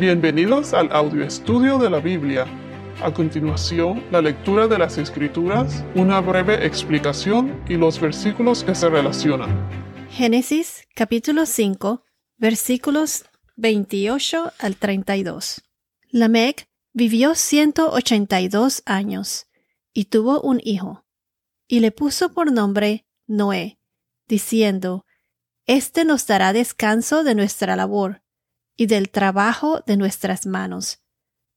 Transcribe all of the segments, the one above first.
Bienvenidos al audio estudio de la Biblia. A continuación, la lectura de las Escrituras, una breve explicación y los versículos que se relacionan. Génesis capítulo 5, versículos 28 al 32. Lamec vivió 182 años y tuvo un hijo, y le puso por nombre Noé, diciendo, Este nos dará descanso de nuestra labor y del trabajo de nuestras manos,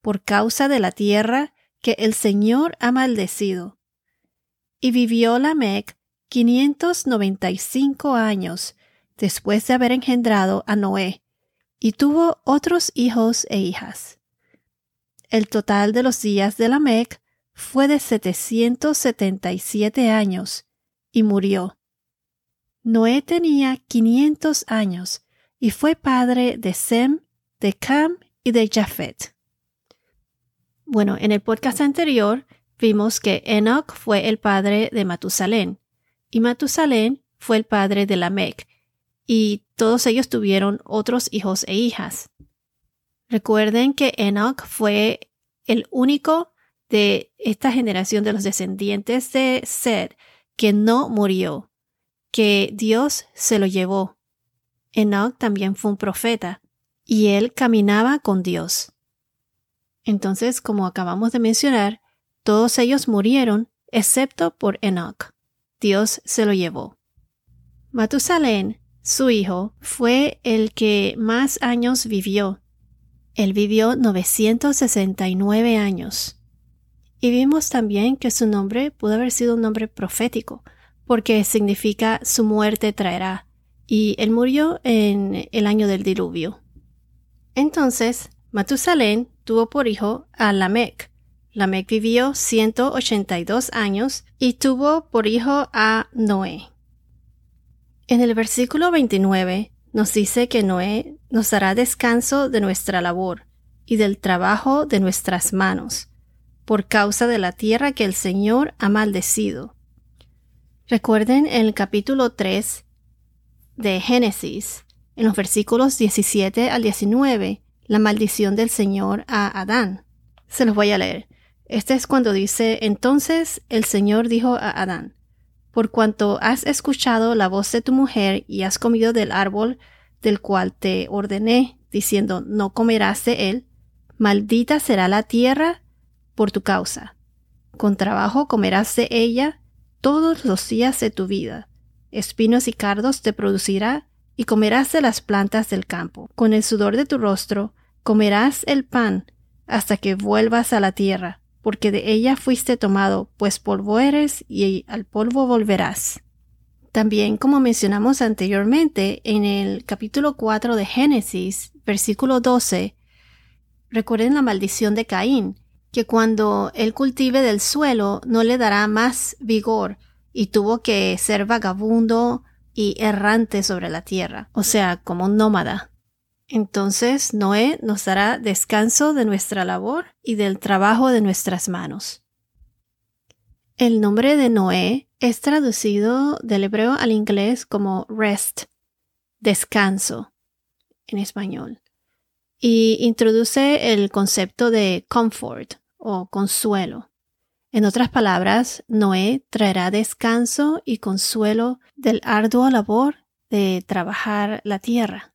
por causa de la tierra que el Señor ha maldecido. Y vivió Lamec quinientos noventa y cinco años después de haber engendrado a Noé, y tuvo otros hijos e hijas. El total de los días de Lamec fue de setecientos setenta y siete años, y murió. Noé tenía quinientos años y fue padre de Sem, de Cam y de Japhet. Bueno, en el podcast anterior vimos que Enoch fue el padre de Matusalén y Matusalén fue el padre de Lamec y todos ellos tuvieron otros hijos e hijas. Recuerden que Enoch fue el único de esta generación de los descendientes de Sed que no murió, que Dios se lo llevó. Enoch también fue un profeta, y él caminaba con Dios. Entonces, como acabamos de mencionar, todos ellos murieron excepto por Enoch. Dios se lo llevó. Matusalén, su hijo, fue el que más años vivió. Él vivió 969 años. Y vimos también que su nombre pudo haber sido un nombre profético, porque significa su muerte traerá y él murió en el año del diluvio. Entonces, Matusalén tuvo por hijo a Lamec. Lamec vivió 182 años y tuvo por hijo a Noé. En el versículo 29 nos dice que Noé nos dará descanso de nuestra labor y del trabajo de nuestras manos, por causa de la tierra que el Señor ha maldecido. Recuerden en el capítulo 3 de Génesis, en los versículos 17 al 19, la maldición del Señor a Adán. Se los voy a leer. Este es cuando dice, entonces el Señor dijo a Adán, por cuanto has escuchado la voz de tu mujer y has comido del árbol del cual te ordené, diciendo, no comerás de él, maldita será la tierra por tu causa. Con trabajo comerás de ella todos los días de tu vida espinos y cardos te producirá, y comerás de las plantas del campo. Con el sudor de tu rostro comerás el pan hasta que vuelvas a la tierra, porque de ella fuiste tomado, pues polvo eres y al polvo volverás. También, como mencionamos anteriormente, en el capítulo 4 de Génesis, versículo 12, recuerden la maldición de Caín, que cuando él cultive del suelo no le dará más vigor, y tuvo que ser vagabundo y errante sobre la tierra, o sea, como un nómada. Entonces Noé nos dará descanso de nuestra labor y del trabajo de nuestras manos. El nombre de Noé es traducido del hebreo al inglés como rest, descanso, en español, y introduce el concepto de comfort o consuelo. En otras palabras, Noé traerá descanso y consuelo del arduo labor de trabajar la tierra.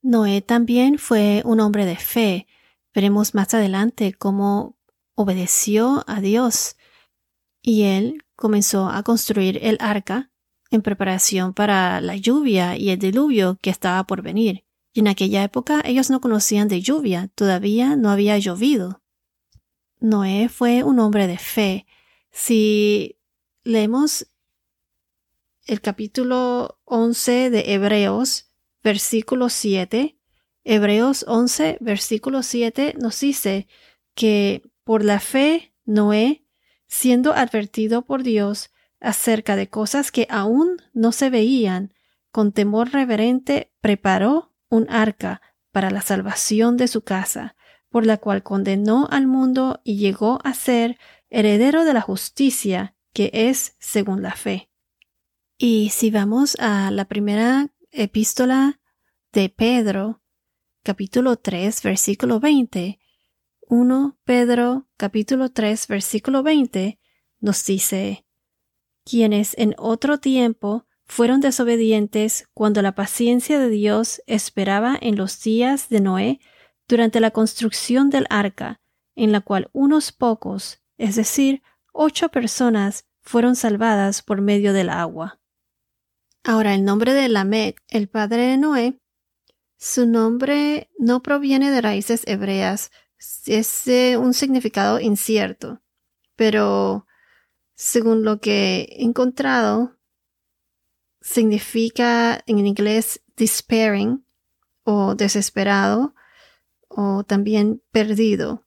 Noé también fue un hombre de fe. Veremos más adelante cómo obedeció a Dios y él comenzó a construir el arca en preparación para la lluvia y el diluvio que estaba por venir. Y en aquella época ellos no conocían de lluvia, todavía no había llovido. Noé fue un hombre de fe. Si leemos el capítulo 11 de Hebreos, versículo 7, Hebreos 11, versículo 7 nos dice que por la fe Noé, siendo advertido por Dios acerca de cosas que aún no se veían, con temor reverente preparó un arca para la salvación de su casa por la cual condenó al mundo y llegó a ser heredero de la justicia que es según la fe. Y si vamos a la primera epístola de Pedro, capítulo 3, versículo 20, 1 Pedro capítulo 3, versículo 20, nos dice, quienes en otro tiempo fueron desobedientes cuando la paciencia de Dios esperaba en los días de Noé durante la construcción del arca, en la cual unos pocos, es decir, ocho personas, fueron salvadas por medio del agua. Ahora, el nombre de Lamec, el padre de Noé, su nombre no proviene de raíces hebreas, es un significado incierto, pero según lo que he encontrado, significa en inglés despairing o desesperado o también perdido,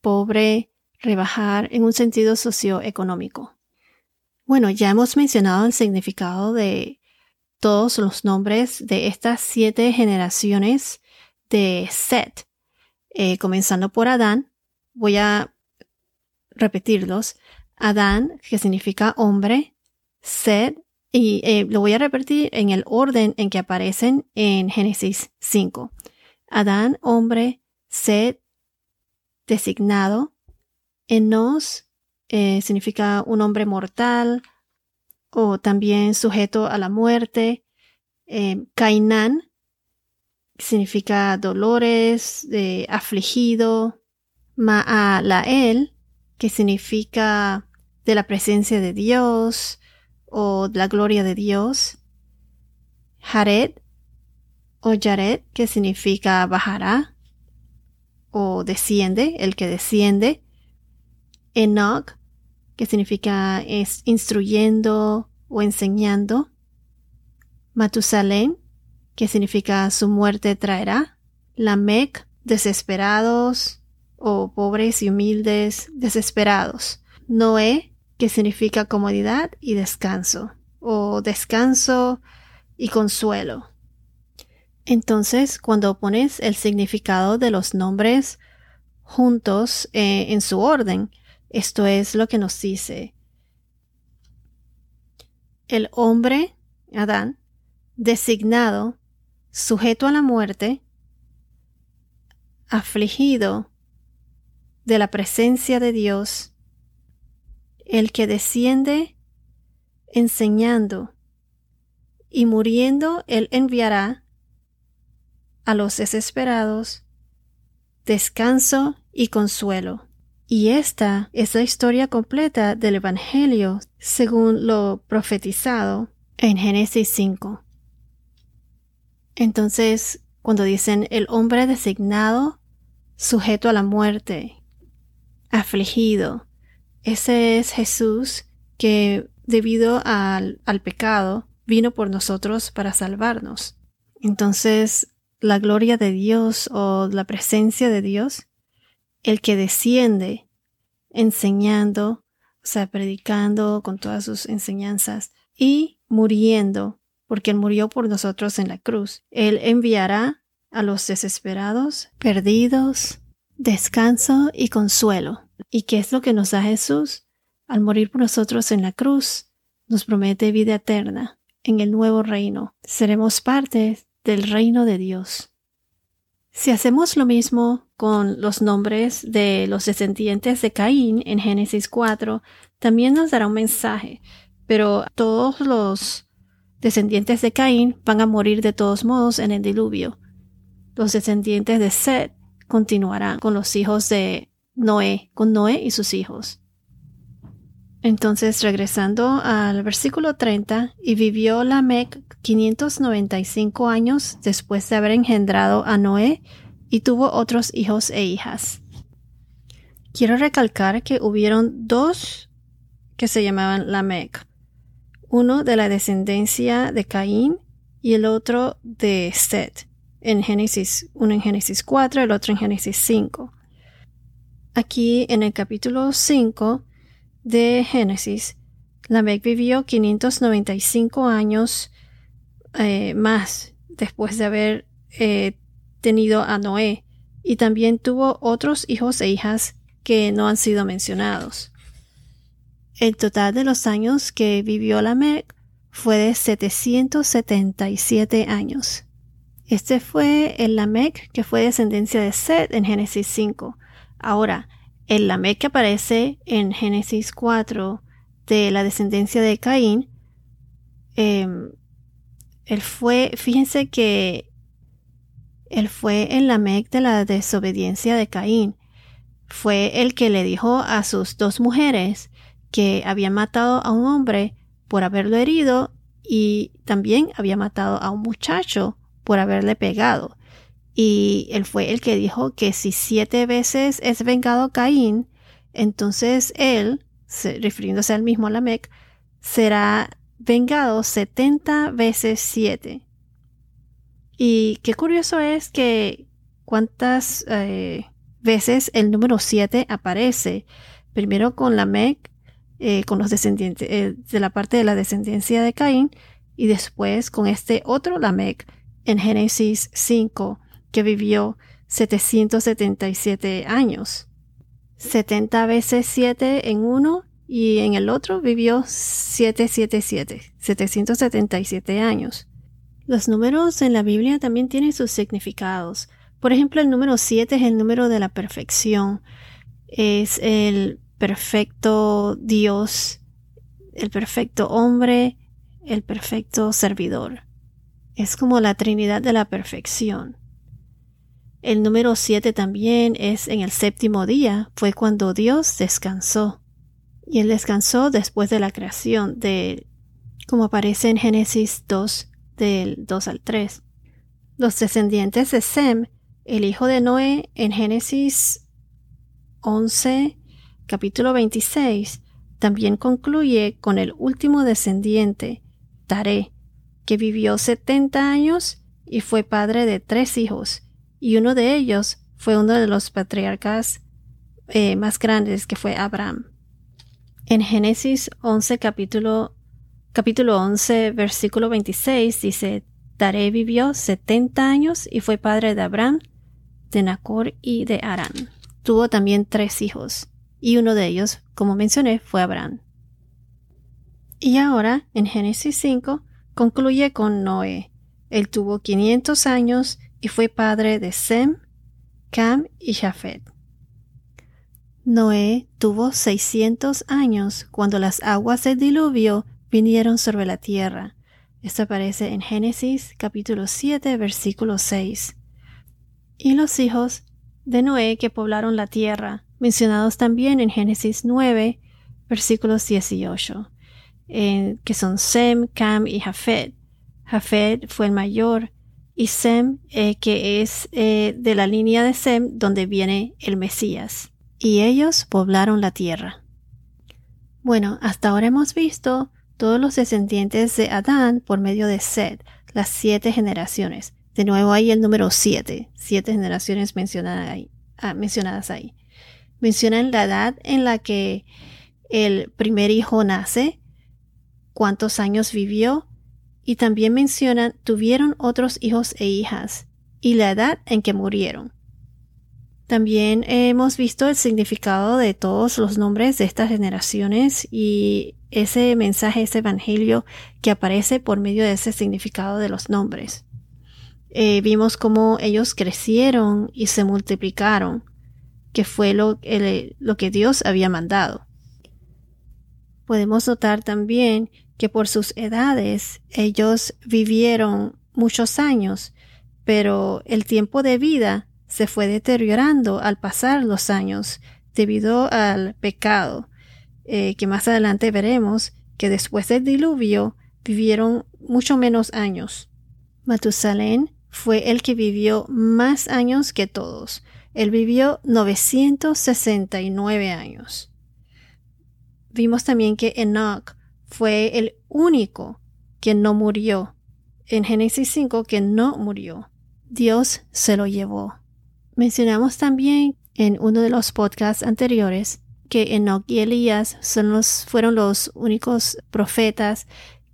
pobre, rebajar en un sentido socioeconómico. Bueno, ya hemos mencionado el significado de todos los nombres de estas siete generaciones de Set, eh, comenzando por Adán. Voy a repetirlos. Adán, que significa hombre, Set, y eh, lo voy a repetir en el orden en que aparecen en Génesis 5. Adán, hombre, Set, designado. Enos eh, significa un hombre mortal o también sujeto a la muerte. Eh, Cainán significa dolores, afligido. Maalael, que significa de la presencia de Dios o de la gloria de Dios. Jared o que significa bajará o desciende, el que desciende. Enoch, que significa es instruyendo o enseñando. Matusalén, que significa su muerte traerá. Lamec, desesperados o pobres y humildes, desesperados. Noé, que significa comodidad y descanso, o descanso y consuelo. Entonces, cuando pones el significado de los nombres juntos eh, en su orden, esto es lo que nos dice. El hombre, Adán, designado, sujeto a la muerte, afligido de la presencia de Dios, el que desciende enseñando y muriendo, él enviará a los desesperados descanso y consuelo. Y esta es la historia completa del Evangelio según lo profetizado en Génesis 5. Entonces, cuando dicen el hombre designado, sujeto a la muerte, afligido, ese es Jesús que debido al, al pecado vino por nosotros para salvarnos. Entonces, la gloria de Dios o la presencia de Dios, el que desciende enseñando, o sea, predicando con todas sus enseñanzas y muriendo, porque Él murió por nosotros en la cruz. Él enviará a los desesperados, perdidos, descanso y consuelo. ¿Y qué es lo que nos da Jesús? Al morir por nosotros en la cruz, nos promete vida eterna en el nuevo reino. Seremos parte del reino de Dios. Si hacemos lo mismo con los nombres de los descendientes de Caín en Génesis 4, también nos dará un mensaje, pero todos los descendientes de Caín van a morir de todos modos en el diluvio. Los descendientes de Seth continuarán con los hijos de Noé, con Noé y sus hijos. Entonces, regresando al versículo 30, y vivió Lamec 595 años después de haber engendrado a Noé, y tuvo otros hijos e hijas. Quiero recalcar que hubieron dos que se llamaban Lamec, uno de la descendencia de Caín y el otro de Seth, en Génesis, uno en Génesis 4, el otro en Génesis 5. Aquí en el capítulo 5 de Génesis, Lamec vivió 595 años eh, más después de haber eh, tenido a Noé y también tuvo otros hijos e hijas que no han sido mencionados. El total de los años que vivió Lamec fue de 777 años. Este fue el Lamec que fue descendencia de Seth en Génesis 5. Ahora, el Lamec que aparece en Génesis 4 de la descendencia de Caín, em, él fue, fíjense que él fue el Lamec de la desobediencia de Caín. Fue el que le dijo a sus dos mujeres que había matado a un hombre por haberlo herido y también había matado a un muchacho por haberle pegado. Y él fue el que dijo que si siete veces es vengado Caín, entonces él, refiriéndose al mismo Lamec, será vengado setenta veces siete. Y qué curioso es que cuántas eh, veces el número siete aparece. Primero con Lamec, eh, con los descendientes, eh, de la parte de la descendencia de Caín, y después con este otro Lamec en Génesis 5, que vivió 777 años. 70 veces 7 en uno y en el otro vivió 777, 777 años. Los números en la Biblia también tienen sus significados. Por ejemplo, el número 7 es el número de la perfección. Es el perfecto Dios, el perfecto hombre, el perfecto servidor. Es como la Trinidad de la perfección. El número siete también es en el séptimo día, fue cuando Dios descansó. Y él descansó después de la creación, de, como aparece en Génesis 2, del 2 al 3. Los descendientes de Sem, el hijo de Noé, en Génesis 11, capítulo 26, también concluye con el último descendiente, Taré, que vivió setenta años y fue padre de tres hijos, y uno de ellos fue uno de los patriarcas eh, más grandes que fue Abraham. En Génesis 11 capítulo, capítulo 11 versículo 26 dice, Taré vivió setenta años y fue padre de Abraham, de Nacor y de Arán. Tuvo también tres hijos, y uno de ellos, como mencioné, fue Abraham. Y ahora, en Génesis 5, concluye con Noé. Él tuvo 500 años y fue padre de Sem, Cam y Jafet. Noé tuvo 600 años cuando las aguas del diluvio vinieron sobre la tierra. Esto aparece en Génesis capítulo 7 versículo 6. Y los hijos de Noé que poblaron la tierra, mencionados también en Génesis 9 versículos 18 que son Sem, Cam y Jafet. Jafet fue el mayor y Sem, eh, que es eh, de la línea de Sem donde viene el Mesías. Y ellos poblaron la tierra. Bueno, hasta ahora hemos visto todos los descendientes de Adán por medio de Seth, las siete generaciones. De nuevo hay el número siete, siete generaciones mencionadas ahí. Ah, mencionadas ahí. Mencionan la edad en la que el primer hijo nace, cuántos años vivió, y también mencionan tuvieron otros hijos e hijas, y la edad en que murieron. También hemos visto el significado de todos los nombres de estas generaciones y ese mensaje, ese evangelio que aparece por medio de ese significado de los nombres. Eh, vimos cómo ellos crecieron y se multiplicaron, que fue lo, lo que Dios había mandado. Podemos notar también que por sus edades ellos vivieron muchos años, pero el tiempo de vida se fue deteriorando al pasar los años debido al pecado, eh, que más adelante veremos que después del diluvio vivieron mucho menos años. Matusalén fue el que vivió más años que todos. Él vivió 969 años. Vimos también que Enoch fue el único que no murió. En Génesis 5 que no murió. Dios se lo llevó. Mencionamos también en uno de los podcasts anteriores que Enoch y Elías fueron los únicos profetas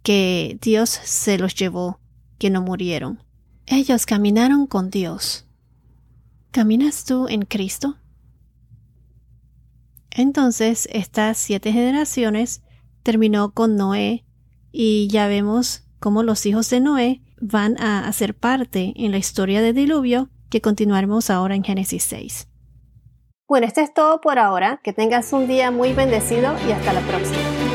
que Dios se los llevó, que no murieron. Ellos caminaron con Dios. ¿Caminas tú en Cristo? Entonces, estas siete generaciones terminó con Noé y ya vemos cómo los hijos de Noé van a hacer parte en la historia del diluvio que continuaremos ahora en Génesis 6. Bueno, esto es todo por ahora. Que tengas un día muy bendecido y hasta la próxima.